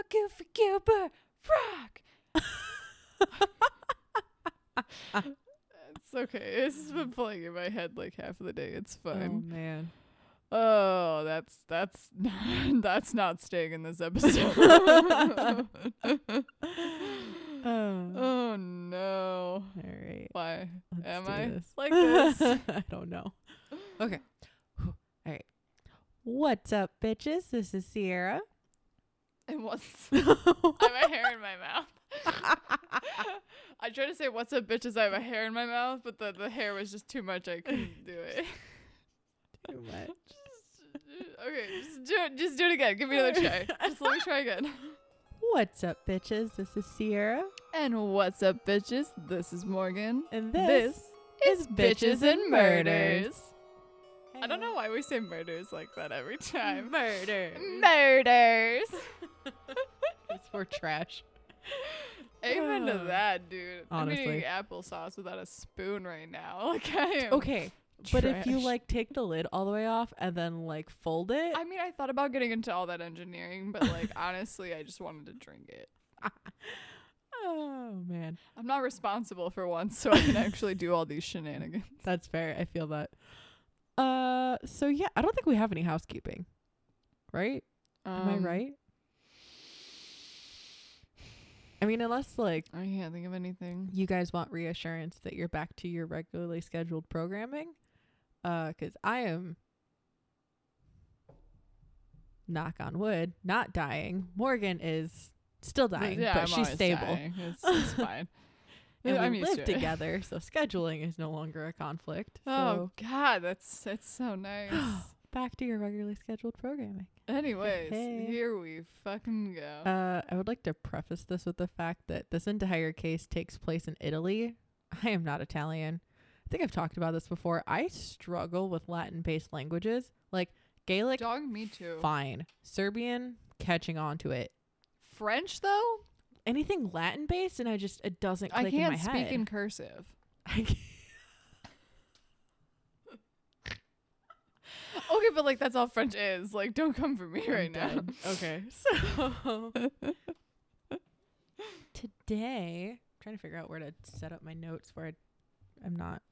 a goofy Gilbert frog. it's okay. This has been playing in my head like half of the day. It's oh, fine. Oh man. Oh, that's that's that's not staying in this episode. Oh. oh. oh no. All right. Why Let's am I this. like this? I don't know. Okay. All right. What's up, bitches? This is Sierra. And what's I have a hair in my mouth. I tried to say what's up bitches I have a hair in my mouth, but the, the hair was just too much. I couldn't do it. Too much. okay, just do it just do it again. Give me another try. Just let me try again. What's up, bitches? This is Sierra. And what's up bitches? This is Morgan. And This, this, is Bitches and Murders. I don't know why we say murders like that every time. Murder. Murders. it's for trash. Amen to that, dude. I'm honestly. eating applesauce without a spoon right now. Like I am. Okay. But if you trash. like take the lid all the way off and then like fold it, I mean, I thought about getting into all that engineering, but like honestly, I just wanted to drink it. oh man, I'm not responsible for once, so I can actually do all these shenanigans. that's fair. I feel that. Uh, so yeah, I don't think we have any housekeeping, right? Am I Um, right? I mean, unless like I can't think of anything. you guys want reassurance that you're back to your regularly scheduled programming, uh, 'cause I am. Knock on wood, not dying. Morgan is still dying, yeah, but I'm she's stable. dying. It's, it's fine. And I'm we live to together, so scheduling is no longer a conflict. Oh So God, that's that's so nice. back to your regularly scheduled programming. Anyways, Hey. here we fucking go. Uh, I would like to preface this with the fact that this entire case takes place in Italy. I am not Italian. I think I've talked about this before. I struggle with Latin-based languages, like Gaelic. Dog, me too. Fine, Serbian, catching on to it. French though, Anything Latin-based, and I just it doesn't I click in my can't speak head. in cursive. I can't- Okay, but like that's all French is. Like, don't come for me right now. Okay, so today, I'm trying to figure out where to set up my notes where I'm not.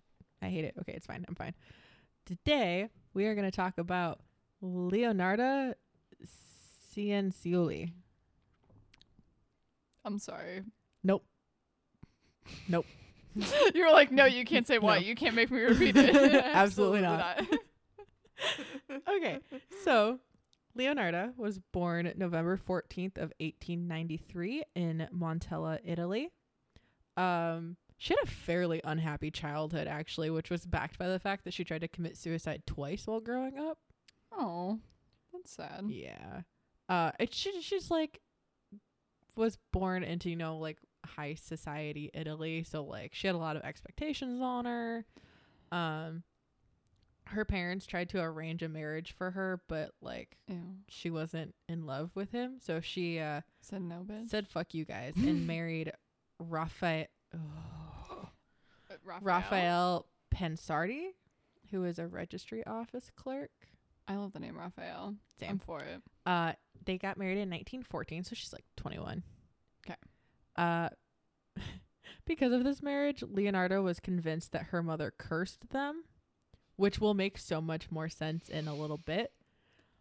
I hate it. Okay, it's fine. I'm fine. Today, we are going to talk about Leonardo Cianciulli. I'm sorry. Nope. Nope. you were like, no, you can't say what. No. You can't make me repeat it. Absolutely not. okay, so Leonardo was born November 14th of 1893 in Montella, Italy. Um, she had a fairly unhappy childhood, actually, which was backed by the fact that she tried to commit suicide twice while growing up. oh, that's sad. Yeah. Uh, it she, she's like was born into you know like high society Italy, so like she had a lot of expectations on her. Um, her parents tried to arrange a marriage for her, but like Ew. she wasn't in love with him, so she uh Said no, bitch. said "fuck you guys" and married Raphael Raphael. Raphael Pensardi, who is a registry office clerk. I love the name Raphael. Same. I'm for it. Uh, they got married in 1914, so she's like 21. 'Kay. Uh, because of this marriage, Leonardo was convinced that her mother cursed them, which will make so much more sense in a little bit.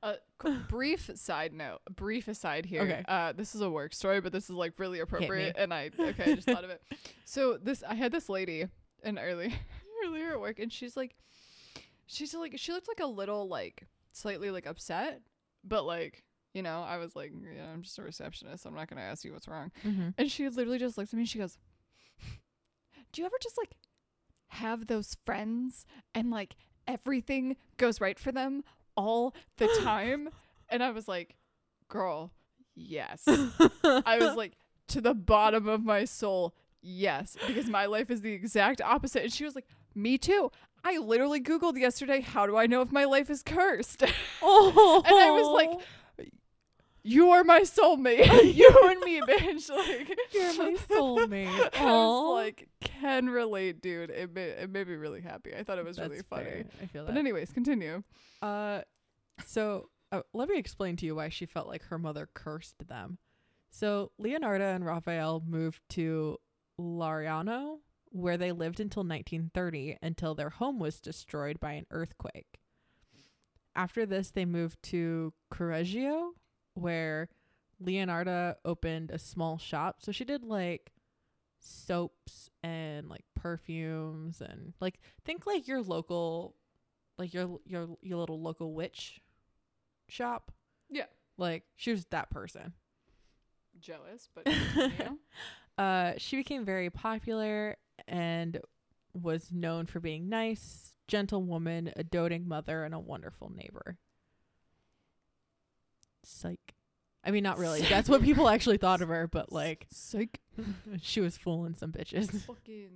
Uh, qu- brief side note, A brief aside here. Okay. Uh, this is a work story, but this is like really appropriate, and I okay, I just thought of it. So this, I had this lady, and early, earlier at work, and she's like, she's like, she looked like a little like slightly like upset, but like you know, I was like, yeah, I'm just a receptionist. I'm not gonna ask you what's wrong. Mm-hmm. And she literally just looks at me and she goes, Do you ever just like have those friends and like everything goes right for them all the time? and I was like, Girl, yes. I was like, To the bottom of my soul, yes. Because my life is the exact opposite. And she was like, Me too. I literally Googled yesterday, How do I know if my life is cursed? oh, And I was like, You are my soulmate. you and me, bitch. Like You're my soulmate. I was like, can relate, dude. It made it made me really happy. I thought it was really funny. fair. I feel that. But anyways, continue. Uh, so uh, let me explain to you why she felt like her mother cursed them. So Leonardo and Raphael moved to Lariano, where they lived until 1930, until their home was destroyed by an earthquake. After this, they moved to Correggio, where Leonardo opened a small shop. So she did like soaps and like perfumes and like think like your local like your your your little local witch shop. Yeah. Like she was that person. Jealous, but. Uh she became very popular and was known for being nice, gentle woman, a doting mother, and a wonderful neighbor. Psych. I mean, not really. That's what people actually thought of her, but like, psych. she was fooling some bitches. Fucking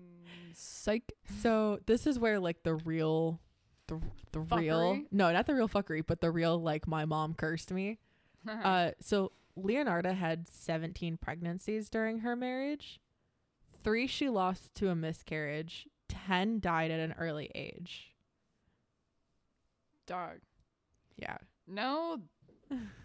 psych. So this is where like the real, the the real no, not the real fuckery, but the real like my mom cursed me. Uh, so Leonarda had 17 pregnancies during her marriage. Three she lost to a miscarriage. Ten died at an early age. Dog. Yeah. No,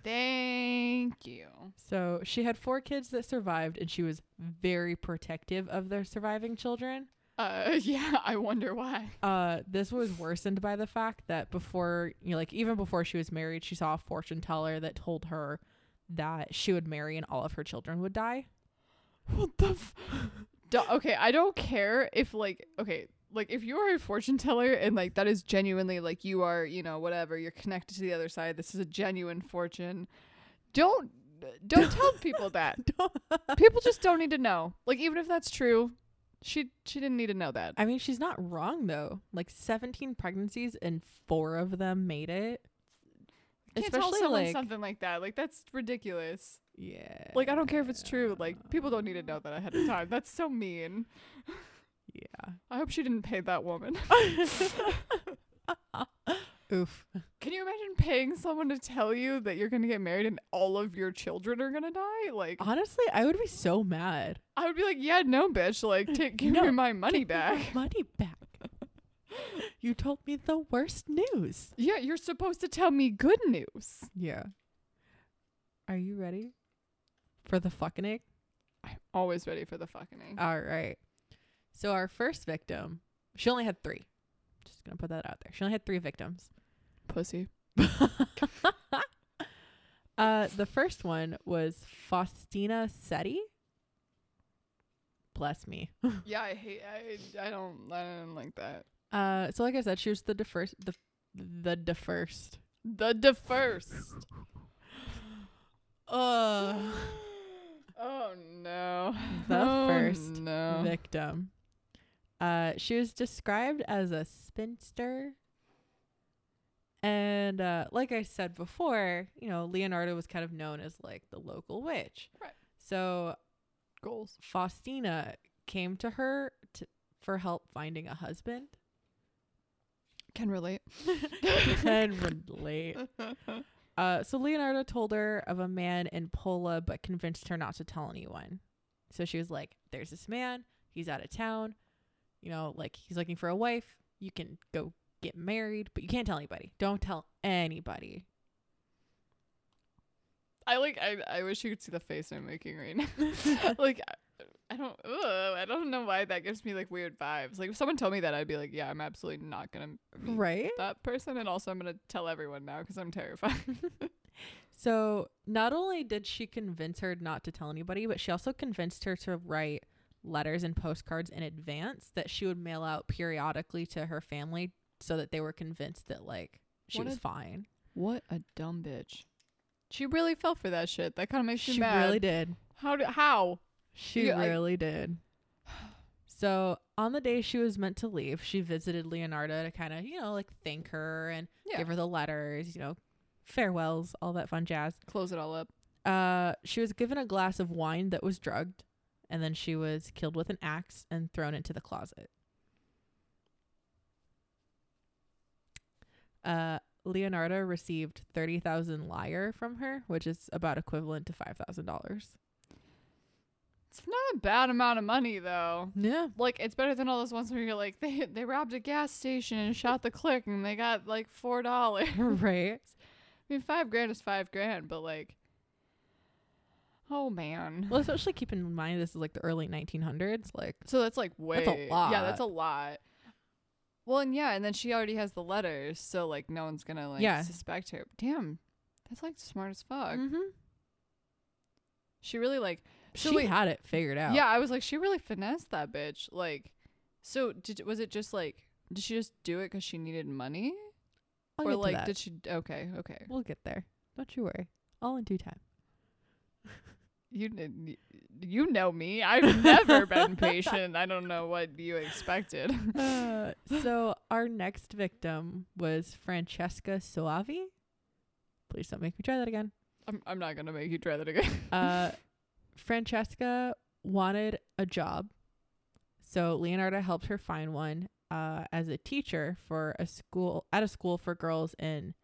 thank you. So she had four kids that survived, and she was very protective of their surviving children. Uh, yeah, I wonder why. Uh, this was worsened by the fact that before, you know, like even before she was married, she saw a fortune teller that told her that she would marry and all of her children would die. What the? F- Do- okay, I don't care if like okay, like if you are a fortune teller and like that is genuinely like you are, you know, whatever, you're connected to the other side. This is a genuine fortune. Don't don't tell people that. People just don't need to know. Like even if that's true, she she didn't need to know that. I mean, she's not wrong though. Like 17 pregnancies and four of them made it. Can't tell someone like something like that. Like that's ridiculous. yeah. Like I don't care if it's true. Like people don't need to know that ahead of time. That's so mean. yeah. I hope she didn't pay that woman. Oof. Can you imagine paying someone to tell you that you're gonna get married and all of your children are gonna die? Like Honestly, I would be so mad. I would be like, yeah, no, bitch. Like take give me my money back. Money back. you told me the worst news. Yeah, you're supposed to tell me good news. Yeah. Are you ready for the fucking egg? I'm always ready for the fucking egg. All right. So our first victim, she only had three. Just gonna put that out there. She only had three victims. Pussy. uh, the first one was Faustina Setti. Bless me. yeah, I hate. I I don't. I don't like that. Uh, so like I said, she was the first, the the de first. The de first. Uh, oh no. The oh, first no. victim. Uh, she was described as a spinster. And uh, like I said before, you know, Leonardo was kind of known as like the local witch. Right. So Goals. Faustina came to her to, for help finding a husband. Can relate. Can relate. Uh, so Leonardo told her of a man in Pola, but convinced her not to tell anyone. So she was like, "There's this man. He's out of town. You know, like he's looking for a wife. You can go get married, but you can't tell anybody. Don't tell anybody." I like. I I wish you could see the face I'm making right now. like. I, don't. Ugh, I don't know why that gives me like weird vibes. Like if someone told me that, I'd be like, "Yeah, I'm absolutely not gonna meet Right. that person," and also I'm gonna tell everyone now because I'm terrified. So not only did she convince her not to tell anybody, but she also convinced her to write letters and postcards in advance that she would mail out periodically to her family so that they were convinced that like she What was a- fine. what a dumb bitch. She really fell for that shit. That kind of makes She me mad. She really did. How? Do, how? She Yeah, I- really did. So on the day she was meant to leave, she visited Leonardo to kind of, you know, like thank her and Yeah. give her the letters, you know, farewells, all that fun jazz. Close it all up. Uh, she was given a glass of wine that was drugged, and then she was killed with an axe and thrown into the closet. Uh, Leonardo received thirty thousand lire from her, which is about equivalent to five thousand dollars. It's not a bad amount of money though. Yeah, Like it's better than all those ones where you're like they they robbed a gas station and shot the click and they got like four dollars. right. I mean, five grand is five grand, but like, Oh man. Well, especially keep in mind this is like the early 1900s. Like, So that's like way That's a lot. Yeah, that's a lot. Well, and yeah, and then she already has the letters, so like no one's gonna like Yeah. suspect her. Damn, that's like smart as fuck. mhm. She really like. She had it figured out. yeah, I was like, she really finessed that bitch. Like, so did was it just like did she just do it because she needed money, I'll or like did she? Okay, okay. We'll get there. Don't you worry. All in due time. You you know me. I've never been patient. I don't know what you expected. Uh, so our next victim was Francesca Soavi. Please don't make me try that again. I'm I'm not gonna make you try that again. Uh, Francesca wanted a job, so Leonardo helped her find one uh, as a teacher for a school at a school for girls in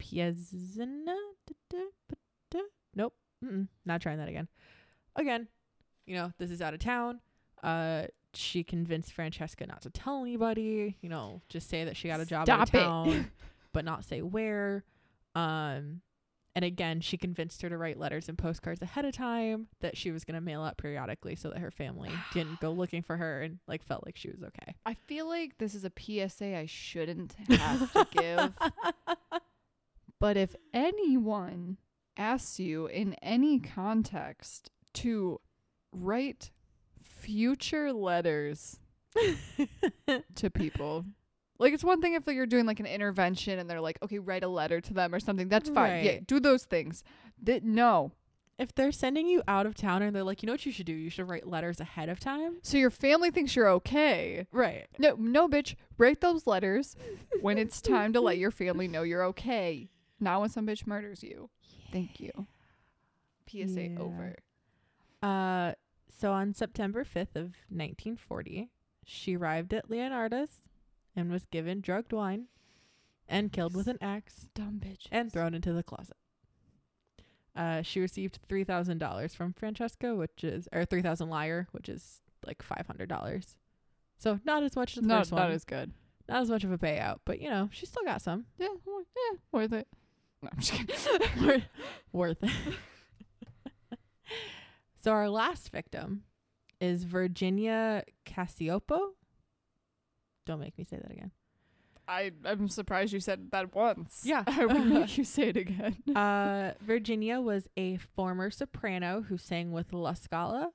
Piazzana. Nope, Mm-mm, not trying that again. Again, you know this is out of town. Uh, she convinced Francesca not to tell anybody. You know, just say that she got a job out of town, but not say where. Um, and again, she convinced her to write letters and postcards ahead of time that she was going to mail out periodically so that her family didn't go looking for her and like felt like she was okay. I feel like this is a PSA I shouldn't have to give. But if anyone asks you in any context to write future letters to people, like it's one thing if you're doing like an intervention and they're like, okay, write a letter to them or something. That's fine. Yeah, do those things. Th- no. if they're sending you out of town and they're like, you know what you should do? You should write letters ahead of time. So your family thinks you're okay. Right. No, no, bitch. Write those letters when it's time to let your family know you're okay. Not when some bitch murders you. Thank you. PSA Yeah. over. Uh, so on September 5th of 1940, she arrived at Leonardo's and was given drugged wine and killed with an axe Dumb bitch. and thrown into the closet. Uh, she received three thousand dollars from Francesca, which is or three thousand lire, which is like five hundred dollars. So not as much as the not, first not one, as good. not as much of a payout, but you know she still got some. Yeah, wo- yeah, worth it. No, I'm just kidding. Worth- Worth it. so our last victim is Virginia Cassiopo. Don't make me say that again. I I'm surprised you said that once. Yeah. I would make you say it again. Uh, Virginia was a former soprano who sang with La Scala.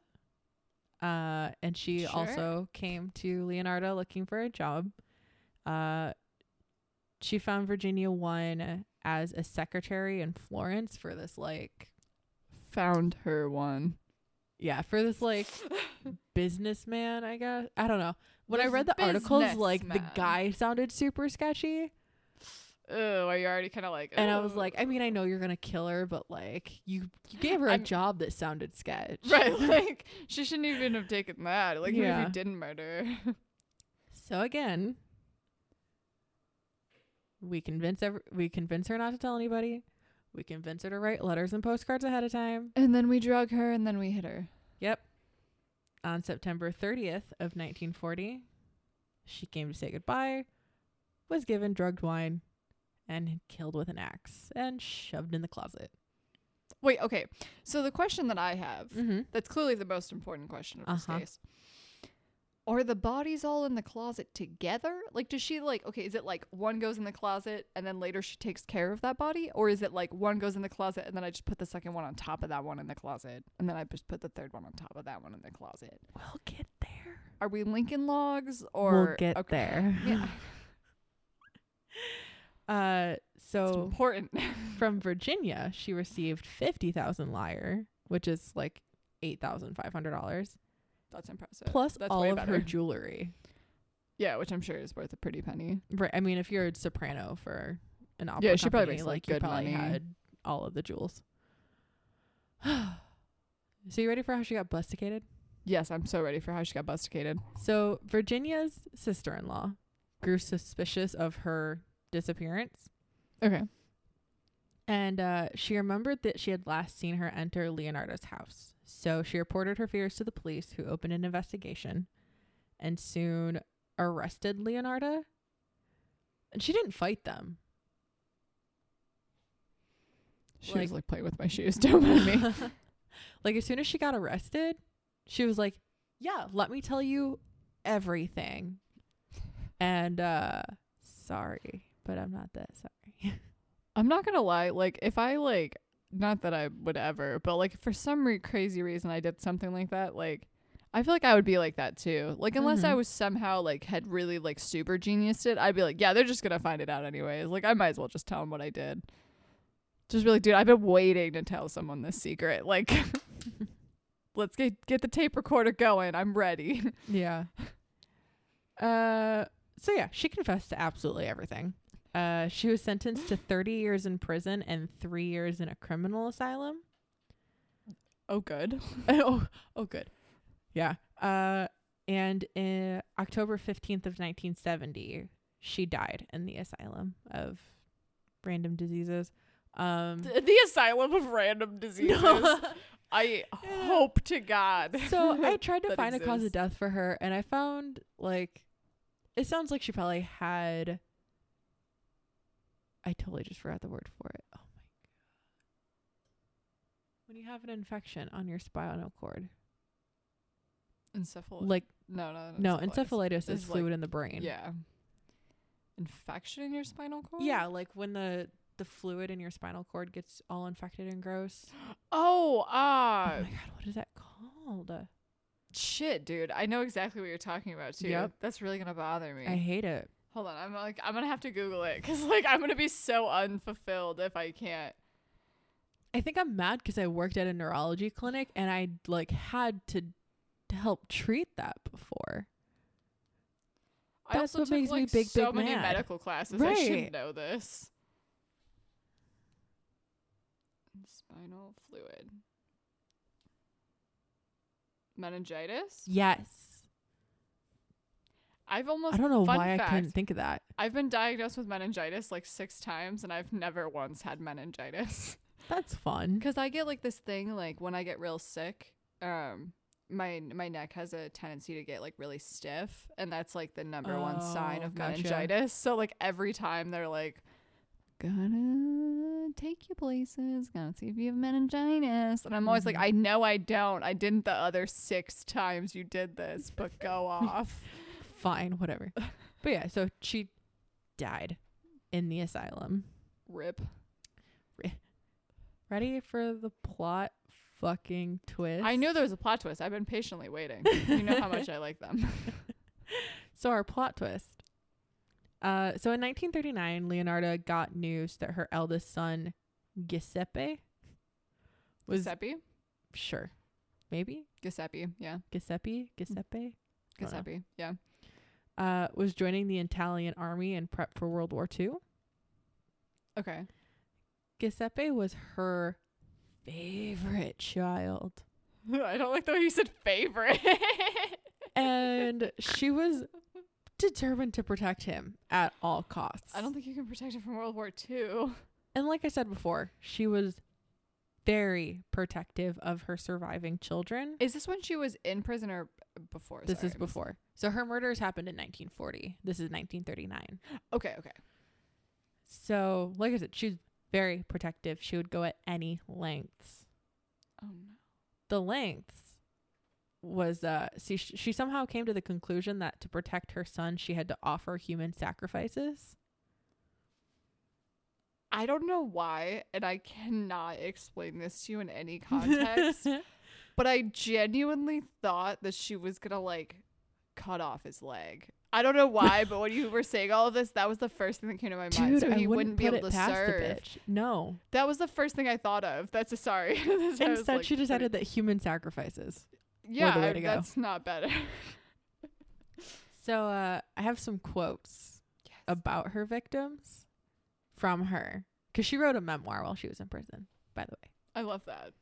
Uh, and she Sure. also came to Leonardo looking for a job. Uh, she found Virginia one as a secretary in Florence for this like Found her one. yeah for this like businessman I guess I don't know. When I read the articles, like the guy sounded super sketchy. Oh, are you already kind of like? And I was like, I mean, I know you're gonna kill her, but like, you you gave her a I'm- job that sounded sketch, right, like she shouldn't even have taken that. Like even if you didn't murder. So again, we convince every, we convince her not to tell anybody. We convince her to write letters and postcards ahead of time. and then we drug her, and then we hit her. Yep. On September 30th of 1940, she came to say goodbye, was given drugged wine, and killed with an axe and shoved in the closet. Wait, okay. So the question that I have, Mm-hmm. that's clearly the most important question of this Uh-huh. case. Are the bodies all in the closet together? Like, does she like? Okay, is it like one goes in the closet and then later she takes care of that body, or is it like one goes in the closet and then I just put the second one on top of that one in the closet, and then I just put the third one on top of that one in the closet? We'll get there. Are we Lincoln logs or? we'll get okay. there. Yeah, Uh, it's so important. from Virginia, she received fifty thousand lire, which is like eight thousand five hundred dollars, That's impressive. plus That's all of her jewelry. yeah, which I'm sure is worth a pretty penny. Right. I mean, if you're a soprano for an opera Yeah, she probably company, makes, like, like you probably money. had all of the jewels. so you ready for how she got busticated? Yes, I'm so ready for how she got busticated. So Virginia's sister-in-law grew suspicious of her disappearance, Okay. and uh, she remembered that she had last seen her enter Leonardo's house. So she reported her fears to the police, who opened an investigation, and soon arrested Leonardo. And she didn't fight them. She Like- was like playing with my shoes. Don't mind me. Like as soon as she got arrested, she was like, "Yeah, let me tell you everything." And uh sorry, but I'm not that sorry. I'm not gonna lie. Like, if I like, not that I would ever, but like for some re- crazy reason I did something like that, like. I feel like I would be like that too. Like unless I Mhm. was somehow like had really like super geniused it, I'd be like, yeah, they're just gonna find it out anyways. Like I might as well just tell them what I did. Just really, dude, I've been waiting to tell someone this secret. Like, let's get get the tape recorder going. I'm ready. yeah. Uh so yeah, she confessed to absolutely everything. Uh she was sentenced to 30 years in prison and 3 years in a criminal asylum. oh, good. oh, oh, good. Yeah. Uh, and in October 15th of 1970, she died in the asylum of random diseases. Um, the asylum of random diseases. I hope to God. so I tried to find a cause of death for her, and I found like it sounds like she probably had. I totally just forgot the word for it. Oh my god! When you have an infection on your spinal cord, Encephalitis. like no, no, no, encephalitis. encephalitis is Is, like- fluid in the brain. Yeah. Infection in your spinal cord. Yeah, like when the the fluid in your spinal cord gets all infected and gross. Oh, ah. oh ah, my god, what is that called? shit, dude. I know exactly what you're talking about too. Yep. That's really gonna bother me. I hate it. Hold on, I'm like, I'm gonna have to Google it because like I'm gonna be so unfulfilled if I can't. I think I'm mad because I worked at a neurology clinic and I like had to to help treat that before. I That's also what took, makes me like, big, so big many mad. medical classes. I should Right. know this. Spinal fluid. Meningitis. Yes. I've almost I don't know why fact, I couldn't think of that. I've been diagnosed with meningitis like six times, and I've never once had meningitis. That's fun. Because I get like this thing, like when I get real sick, um, my my neck has a tendency to get like really stiff, and that's like the number one sign Oh, of gotcha. meningitis. So like every time they're like, "Gotta take you places, gotta see if you have meningitis," and I'm always like, Mhm. "I know I don't. I didn't the other six times you did this, but go off." Fine, whatever. but yeah, so she died in the asylum. Rip. Ready for the plot fucking twist? I knew there was a plot twist. I've been patiently waiting. you know how much I like them. So our plot twist. Uh, so in 1939, Leonardo got news that her eldest son, Giuseppe, was Giuseppe. sure, maybe Giuseppe. Yeah. Giuseppe, Giuseppe. Giuseppe. Yeah. Uh, was joining the Italian army and prep for World War II. Okay. Giuseppe was her favorite child, I don't like the way you said favorite. and she was determined to protect him at all costs. I don't think you can protect him from World War II. And like I said before, she was very protective of her surviving children. Is this when she was in prison or before? This Sorry, is before. So her murders happened in 1940. This is 1939. Okay. Okay. So, like I said, she was very protective. She would go at any lengths. Oh no. The lengths was uh see sh- she somehow came to the conclusion that to protect her son she had to offer human sacrifices. I don't know why, and I cannot explain this to you in any context. but I genuinely thought that she was gonna like cut off his leg. I don't know why, but when you were saying all of this, that was the first thing that came to my mind. Dude, So I he wouldn't wouldn't be able to serve. the bitch. No. That was the first thing I thought of. That's a sorry. That's why I was, Instead, like, she decided pretty- that human sacrifices. yeah, the way I- to go. that's not better. So uh, I have some quotes about her victims from her because she wrote a memoir while she was in prison. By the way, I love that.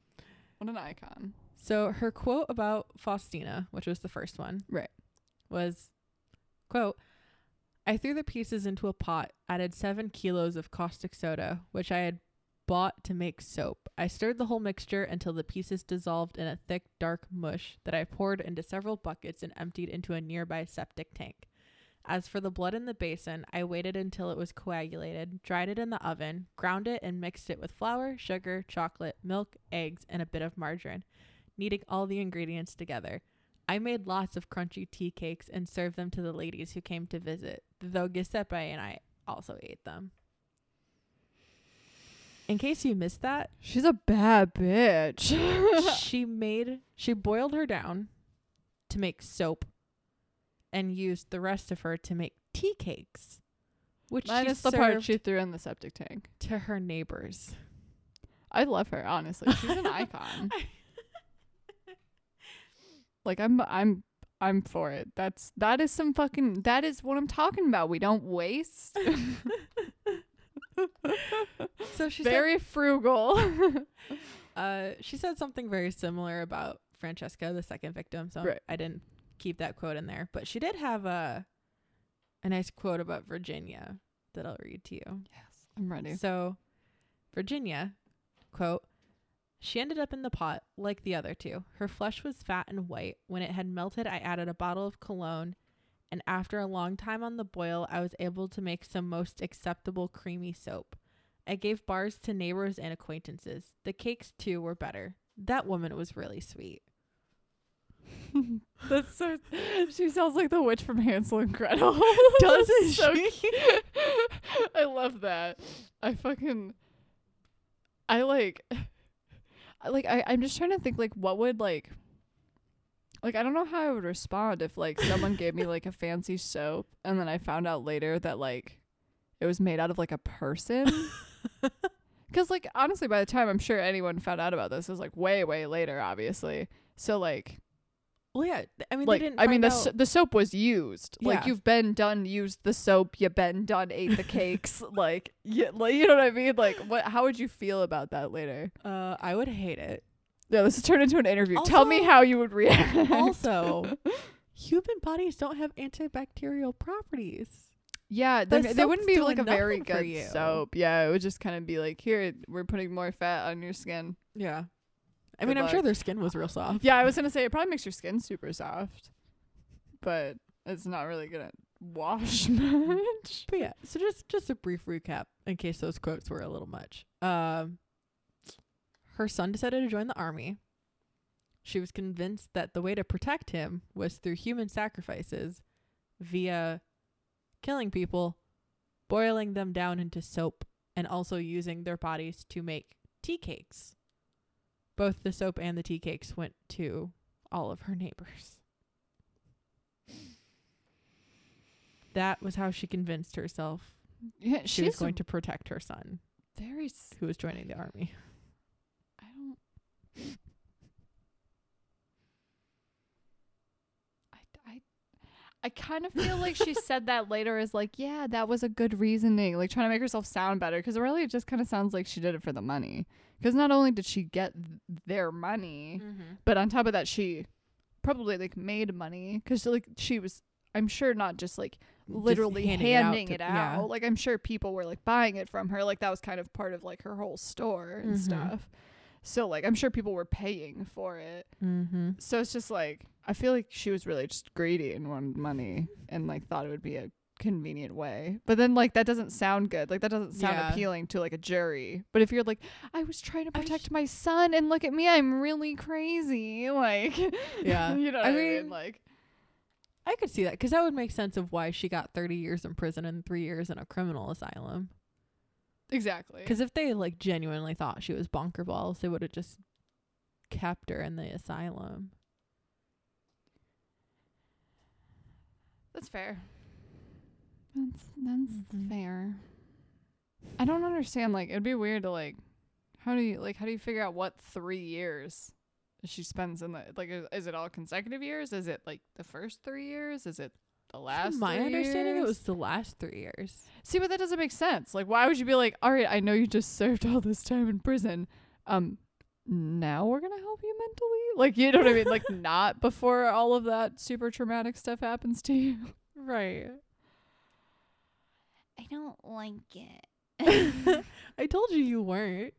What an icon. so her quote about Faustina, which was the first one, Right. Was quote. I threw the pieces into a pot, added seven kilos of caustic soda, which I had bought to make soap. I stirred the whole mixture until the pieces dissolved in a thick, dark mush that I poured into several buckets and emptied into a nearby septic tank. As for the blood in the basin, I waited until it was coagulated, dried it in the oven, ground it, and mixed it with flour, sugar, chocolate, milk, eggs, and a bit of margarine, kneading all the ingredients together. I made lots of crunchy tea cakes and served them to the ladies who came to visit, though Giuseppe and I also ate them. In case you missed that, She's a bad bitch. she made she boiled her down to make soap and used the rest of her to make tea cakes which Minus she the part she threw in the septic tank. to her neighbors I love her, honestly. She's an icon. Like I'm I'm I'm for it. That's that is some fucking that is what I'm talking about. We don't waste. so she's Very frugal. uh she said something very similar about Francesca the second victim so Right. I didn't keep that quote in there but she did have a a nice quote about Virginia that I'll read to you yes, I'm ready. So, Virginia, quote, she ended up in the pot like the other two. Her flesh was fat and white. When it had melted, I added a bottle of cologne, and after a long time on the boil, I was able to make some most acceptable creamy soap. I gave bars to neighbors and acquaintances. The cakes, too, were better. That woman was really sweet. That's so. She sounds like the witch from Hansel and Gretel. Doesn't so she? cute. I love that. I fucking. I like. Like. I. I'm just trying to think. Like, what would like. Like, I don't know how I would respond if like someone gave me like a fancy soap and then I found out later that like it was made out of like a person. Because like honestly, by the time I'm sure anyone found out about this, it was like way way later, obviously. So like Well, yeah. I mean, like they didn't I mean the out- the soap was used. Like you've been done used the soap, you've been done ate the cakes. like yeah, like you know what I mean? Like what how would you feel about that later? uh, I would hate it. Yeah, this has turned into an interview. Tell me how you would react. also, human bodies don't have antibacterial properties. yeah, the they, they wouldn't be like a very good soap. Yeah, it would just kind of be like, here, we're putting more fat on your skin. Yeah. I mean, I'm sure their skin was real soft. Yeah, I was gonna say it probably makes your skin super soft, but it's not really gonna wash much. But yeah, so just just a brief recap in case those quotes were a little much. Um her son decided to join the army. She was convinced that the way to protect him was through human sacrifices via killing people, boiling them down into soap, and also using their bodies to make tea cakes. Both the soap and the tea cakes went to all of her neighbors. That was how she convinced herself Yeah, she was going to protect her son, very. s- who was joining the army. I don't. I, I, I kind of feel like she said that later as like, yeah, that was a good reasoning, like trying to make herself sound better. Because really, it just kind of sounds like she did it for the money. Because not only did she get th- their money, but on top of that, she probably like made money because like she was. I'm sure not just like literally handing, it out. to- Like I'm sure people were like buying it from her. Like that was kind of part of like her whole store and Mhm. stuff. So like I'm sure people were paying for it. Mm-hmm. So it's just like I feel like she was really just greedy and wanted money and like thought it would be a convenient way. But then like that doesn't sound good. Like that doesn't sound Yeah. appealing to like a jury. But if you're like I was trying to protect sh- my son and look at me, I'm really crazy. Like Yeah. you know what I I, mean? mean, Like I could see that because that would make sense of why she got 30 years in prison and three years in a criminal asylum. exactly. Because if they like genuinely thought she was bonker balls, they would have just kept her in the asylum. That's fair. That's that's Mhm. fair. I don't understand. Like, it'd be weird to like, how do you like, how do you figure out what three years she spends in the like? Is, is it all consecutive years? Is it like the first three years? Is it the last? From my three understanding, it was the last three years. See, but that doesn't make sense. Like, why would you be like, all right, I know you just served all this time in prison. Um, now we're gonna help you mentally. Like, you know what I mean? Like, not before all of that super traumatic stuff happens to you. Right. I don't like it. I told you you weren't.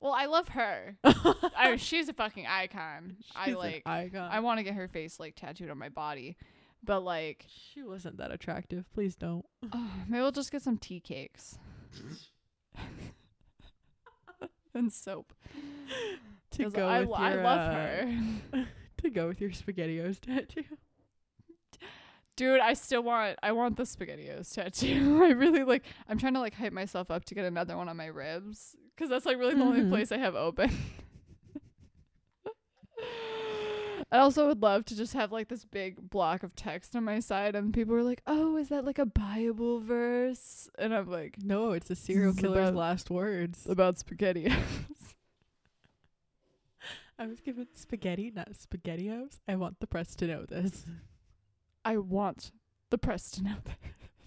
Well, I love her. I, she's a fucking icon. I She's an like. icon. I want to get her face like tattooed on my body. But like, She wasn't that attractive. Please don't. oh, maybe we'll just get some tea cakes and soap. To go I, with I your, love uh, her. To go with your SpaghettiOs tattoo. Dude, I still want I want the SpaghettiOs tattoo. I really like I'm trying to like hype myself up to get another one on my ribs cuz that's like really the only Mhm. place I have open. I also would love to just have like this big block of text on my side and people are like, "Oh, is that like a Bible verse?" And I'm like, No, it's a serial killer's about- last words. "About SpaghettiOs." I was given spaghetti, not SpaghettiOs. I want the press to know this. I want the press to know that.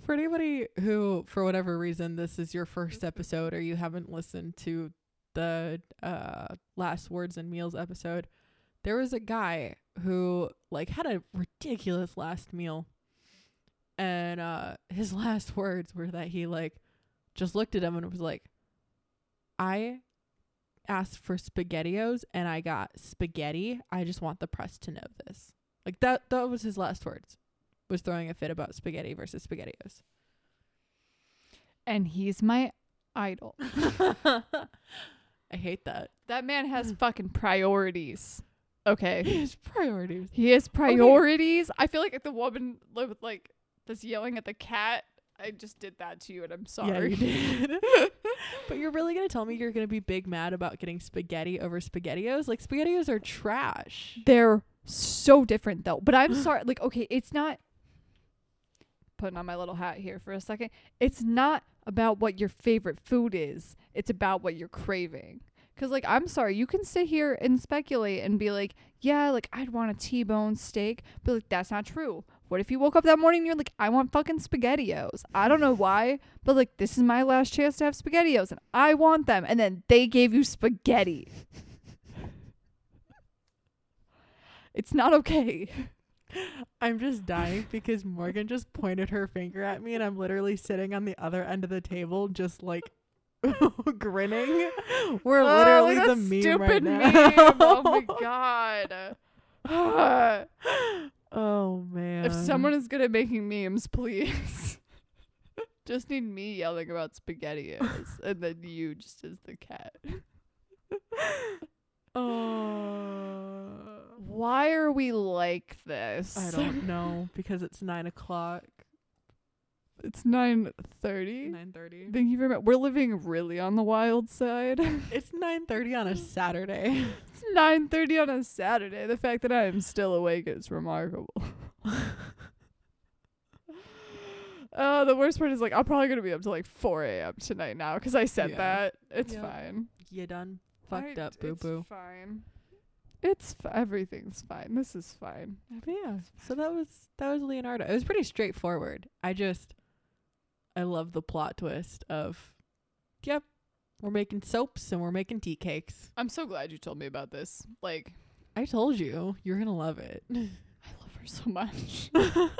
For anybody who, for whatever reason, this is your first episode or you haven't listened to the uh, Last Words and Meals episode, there was a guy who like had a ridiculous last meal, and uh, his last words were that he like just looked at him and was like, "I asked for spaghettios and I got spaghetti. I just want the press to know this." Like that. That was his last words. Was throwing a fit about spaghetti versus spaghettios. And he's my idol. I hate that. That man has fucking priorities. Okay. He has priorities. He has priorities. I feel like the woman with like that's yelling at the cat. I just did that to you, and I'm sorry. Yeah, you did. but you're really gonna tell me you're gonna be big mad about getting spaghetti over spaghettios? Like spaghettios are trash. They're so different though. But I'm sorry. Like, okay, it's not putting on my little hat here for a second. It's not about what your favorite food is. It's about what you're craving. Cause like I'm sorry, you can sit here and speculate and be like, yeah, like I'd want a T-bone steak, but like that's not true. What if you woke up that morning and you're like, I want fucking spaghettios. I don't know why, but like this is my last chance to have spaghettios and I want them. And then they gave you spaghetti. it's not okay. I'm just dying because Morgan just pointed her finger at me and I'm literally sitting on the other end of the table just like grinning. We're Oh, literally the meme stupid right now. meme. Oh my god. oh man. if someone is good at making memes, please. just need me yelling about spaghettios and then you just as the cat. Oh Why are we like this? I don't know because it's nine o'clock. It's nine thirty. Nine thirty. Thank you very much. We're living really on the wild side. It's nine thirty on a Saturday. it's nine thirty on a Saturday. The fact that I am still awake is remarkable. Oh, the worst part is like I'm probably gonna be up to like 4 a.m. tonight now because I said Yeah. that. It's Yep. fine. you done fucked I- up, boo boo. It's fine. It's f- everything's fine. This is fine. But yeah, so that was that was Leonardo. It was pretty straightforward. I just I love the plot twist of yep, we're making soaps and we're making tea cakes. I'm so glad you told me about this. Like I told you, you're going to love it. I love her so much.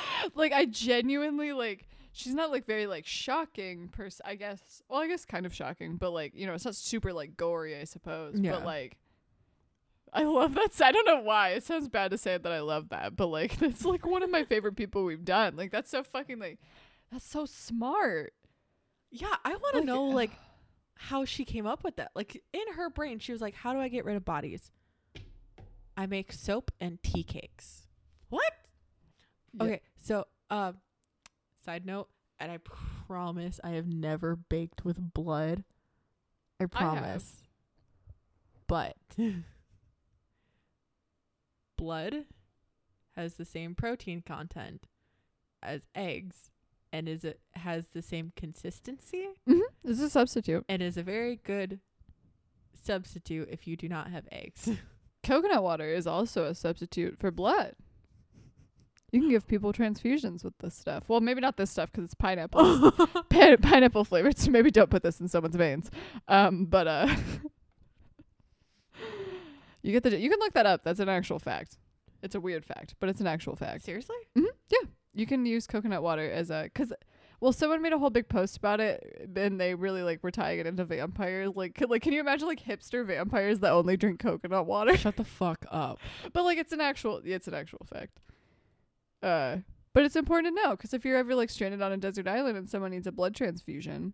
like I genuinely like she's not like very like shocking person I guess. Well, I guess kind of shocking, but like, you know, it's not super like gory, I suppose. Yeah. But like I love that. I don't know why. It sounds bad to say that I love that, but like that's like one of my favorite people we've done. Like that's so fucking like that's so smart. yeah, I want to Like, know like how she came up with that. Like in her brain, she was like, "How do I get rid of bodies? I make soap and tea cakes." What? Yeah. Okay, so uh side note, and I promise I have never baked with blood. I I promise. But blood has the same protein content as eggs and is it has the same consistency Mhm. This is a substitute. and is a very good substitute if you do not have eggs. Coconut water is also a substitute for blood. You can give people transfusions with this stuff. Well, maybe not this stuff because it's pineapple, Pi- pineapple flavored. So maybe don't put this in someone's veins. Um, but uh, you get the you can look that up. That's an actual fact. It's a weird fact, but it's an actual fact. Seriously? Yeah. You can use coconut water as a because. Well, someone made a whole big post about it, and they really like were tying it into vampires. Like, could, like, can you imagine like hipster vampires that only drink coconut water? Shut the fuck up. But like, it's an actual, it's an actual fact. Uh, but it's important to know because if you're ever like stranded on a desert island and someone needs a blood transfusion,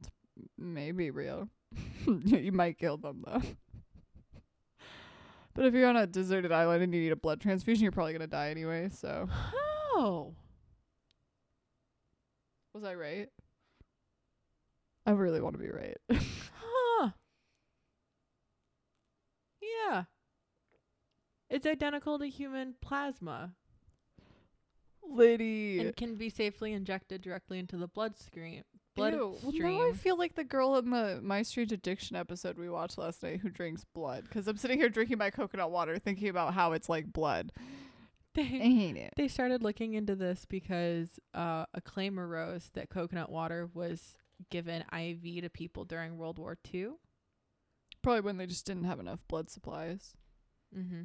it's maybe real. you might kill them though. But if you're on a deserted island and you need a blood transfusion, you're probably gonna die anyway. So Oh. was I right? I really want to be right. Huh. Yeah. It's identical to human plasma Liddy. and can be safely injected directly into the bloodstream. Blood Ew. Well, now I feel like the girl in the My Strange Addiction episode we watched last night who drinks blood. Because I'm sitting here drinking my coconut water, thinking about how it's like blood. I they, hate it. they started looking into this because uh, a claim arose that coconut water was given IV to people during World War II. Probably when they just didn't have enough blood supplies. Mm-hmm.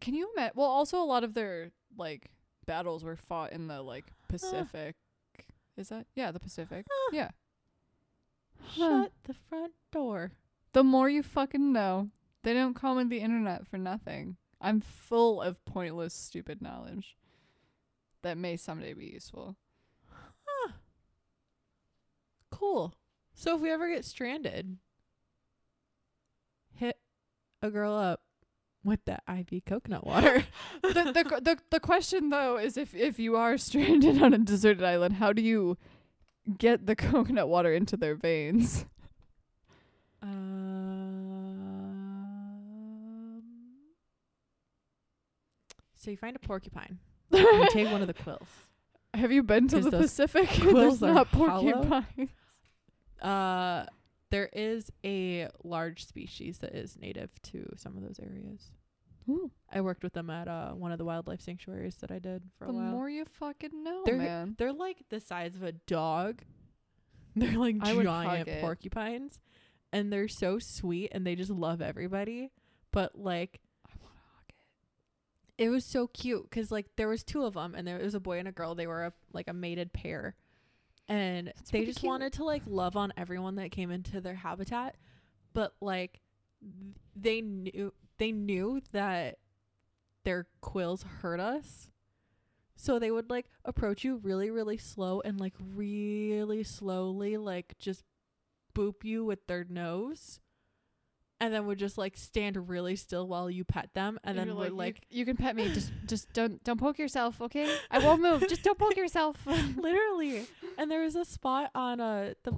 Can you imagine? Well, also a lot of their like battles were fought in the like Pacific. Is that yeah the Pacific? Huh. Yeah. Shut the front door. The more you fucking know, they don't comment the internet for nothing. I'm full of pointless, stupid knowledge that may someday be useful. Huh. Cool. So if we ever get stranded, hit a girl up with that IV coconut water. the, the the the question though is if if you are stranded on a deserted island, how do you get the coconut water into their veins? um, so you find a porcupine. You take one of the quills. Have you been to the Pacific? quills There's are not hollow. porcupines. Uh, there is a large species that is native to some of those areas. I worked with them at uh, one of the wildlife sanctuaries that I did for The a while. The more you fucking know, They're- man. They're like the size of a dog. They're like I giant porcupines. And they're so sweet and they just love everybody. But like I want to hug it. it was so cute cuz like there was two of them and there was a boy and a girl. They were a, like a mated pair. And That's they just cute. wanted to like love on everyone that came into their habitat. But like they knew they knew that their quills hurt us. So they would like approach you really, really slow and like really slowly, like just boop you with their nose. And then would just like stand really still while you pet them. And then You're would you- like you, can pet me. Just just don't don't poke yourself, okay? I won't move. Just don't poke yourself. literally. And there was a spot on uh the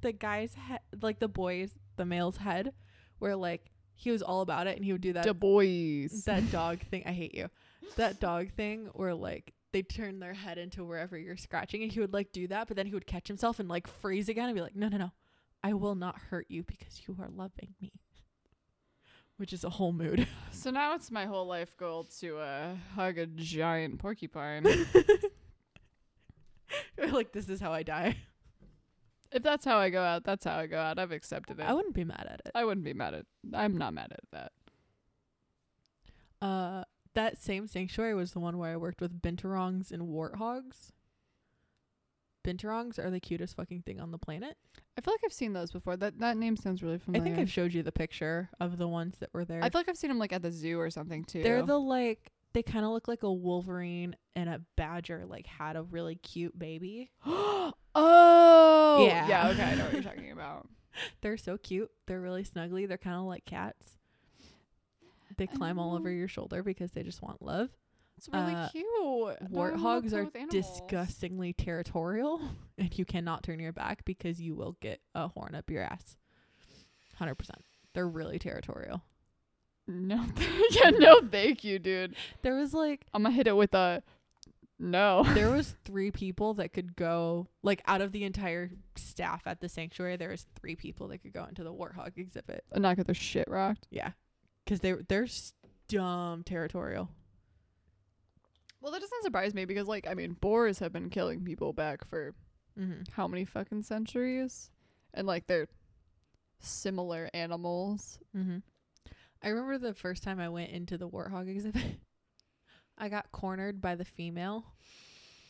the guy's head, like the boy's, the male's head, where like he was all about it and he would do that the boys. that dog thing. I hate you. That dog thing where like they turn their head into wherever you're scratching, and he would like do that, but then he would catch himself and like freeze again and be like, "No, no, no, I will not hurt you because you are loving me." Which is a whole mood. So now it's my whole life goal to uh, hug a giant porcupine. like this is how I die. if that's how I go out, that's how I go out. I've accepted it. I wouldn't be mad at it. I wouldn't be mad at. I'm not mad at that. Uh, that same sanctuary was the one where I worked with binturongs and warthogs. Binturongs are the cutest fucking thing on the planet. I feel like I've seen those before. That that name sounds really familiar. I think I've showed you the picture of the ones that were there. I feel like I've seen them like at the zoo or something too. They're the like they kind of look like a wolverine and a badger like had a really cute baby. oh Yeah. yeah. Okay, I know what you're talking about. They're so cute. They're really snuggly. They're kind of like cats. They climb all over your shoulder because they just want love. It's really Uh, cute. Now I wanna Warthogs are disgustingly territorial, and you cannot turn your back because you will get a horn up your ass. Hundred percent. They're really territorial. No, yeah, no, thank you, dude. There was like I'm gonna hit it with a no. there was three people that could go like out of the entire staff at the sanctuary. There was three people that could go into the warthog exhibit. and not get their shit rocked. Yeah, because they they're dumb territorial. Well, that doesn't surprise me because, like, I mean, boars have been killing people back for Mm-hmm. how many fucking centuries, and like they're similar animals. Mm-hmm. I remember the first time I went into the warthog exhibit. I got cornered by the female,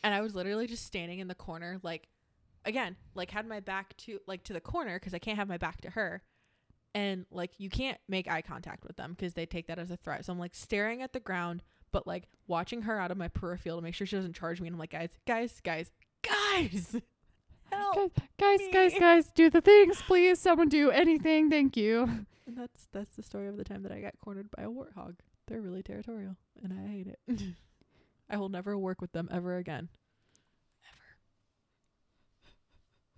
and I was literally just standing in the corner, like, again, like had my back to like to the corner because I can't have my back to her, and like you can't make eye contact with them because they take that as a threat. So I'm like staring at the ground. But like watching her out of my peripheral to make sure she doesn't charge me. And I'm like, guys, guys, guys, guys, help. Guys, guys, guys, me. guys, do the things, please. Someone do anything. Thank you. And that's that's the story of the time that I got cornered by a warthog. They're really territorial, and I hate it. I will never work with them ever again. Ever.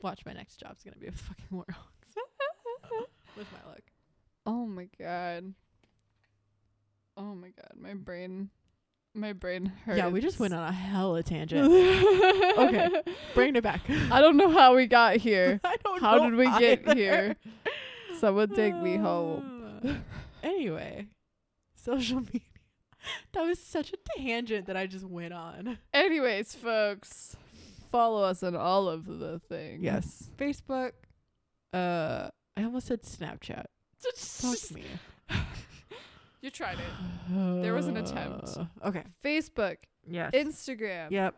Watch my next job's gonna be with fucking warthogs. with my luck. Oh my god. Oh my god, my brain, my brain hurts. Yeah, we just went on a hella tangent. okay, bring it back. I don't know how we got here. I don't How know How did we get either. here? Someone take me home. anyway, social media. That was such a tangent that I just went on. Anyways, folks, follow us on all of the things. Yes. Facebook. Uh, I almost said Snapchat. Fuck me. You tried it. There was an attempt. Uh, Okay. Facebook, Yes. Instagram, yep.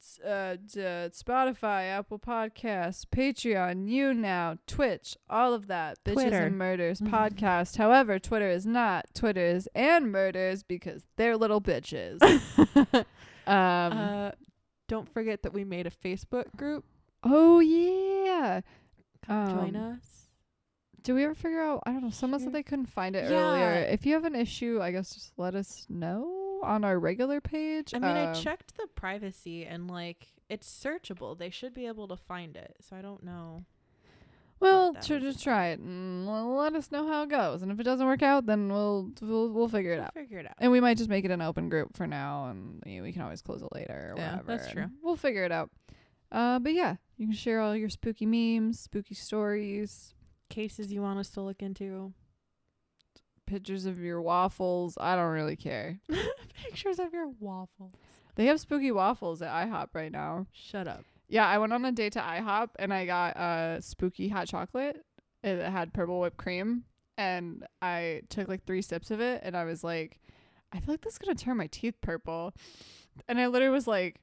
s- uh, d- Spotify, Apple Podcasts, Patreon, YouNow, Twitch, all of that. Bitches Twitter. and Murders Mhm. podcast. However, Twitter is not. Twitter is and murders because they're little bitches. um. uh, don't forget that we made a Facebook group. oh yeah. Come join Um, us. Did we ever figure out? I don't know. Someone said they couldn't find it Yeah. earlier. If you have an issue, I guess just let us know on our regular page. I mean, I Um, checked the privacy and like it's searchable. They should be able to find it. So I don't know. Well, tr- just try it and let us know how it goes. And if it doesn't work out, then we'll we'll we'll figure it out. Figure it out. And we might just make it an open group for now, and you know, we can always close it later or Yeah, whatever. that's true. We'll figure it out. Uh, but yeah, you can share all your spooky memes, spooky stories, Cases you want us to look into. pictures of your waffles. I don't really care. Pictures of your waffles. They have spooky waffles at IHOP right now. Shut up. Yeah, I went on a date to IHOP and I got uh spooky hot chocolate. It had purple whipped cream and I took like three sips of it and I was like, I feel like this is gonna turn my teeth purple. And I literally was like,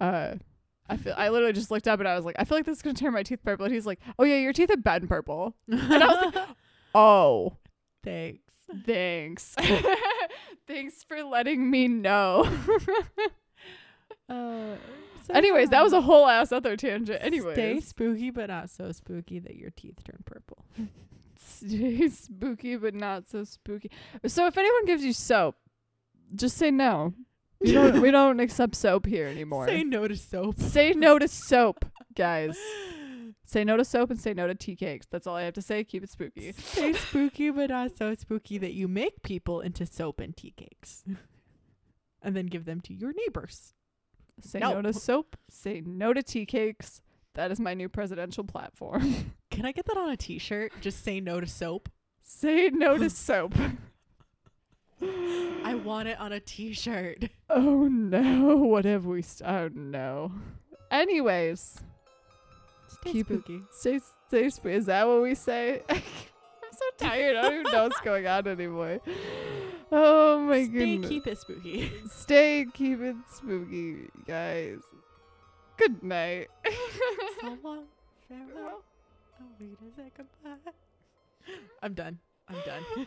uh I feel I literally just looked up and I was like, I feel like this is gonna turn my teeth purple. And he's like, Oh yeah, your teeth have been purple. and I was like, Oh, thanks. thanks. thanks for letting me know. Uh, so Anyways, that was a whole ass other tangent. Anyways. Stay spooky, but not so spooky that your teeth turn purple. Stay spooky, but not so spooky. So if anyone gives you soap, just say no. We don't, we don't accept soap here anymore. Say no to soap. Say no to soap, guys. Say no to soap and say no to tea cakes. That's all I have to say. Keep it spooky. Stay spooky, but not so spooky that you make people into soap and tea cakes. and then give them to your neighbors. Say No. no to soap. Say no to tea cakes. That is my new presidential platform. Can I get that on a t shirt? Just say no to soap. say no to soap. I want it on a t shirt. Oh no. What have we? St- oh no. Anyways. Stay Keep it- spooky. Stay, stay sp- Is that what we say? I'm so tired. I don't even know what's going on anymore. Oh my Stay, goodness. Stay, keep it spooky. Stay, keep it spooky, guys. Good night. so long. Farewell. Oh, we say goodbye. I'm done. I'm done.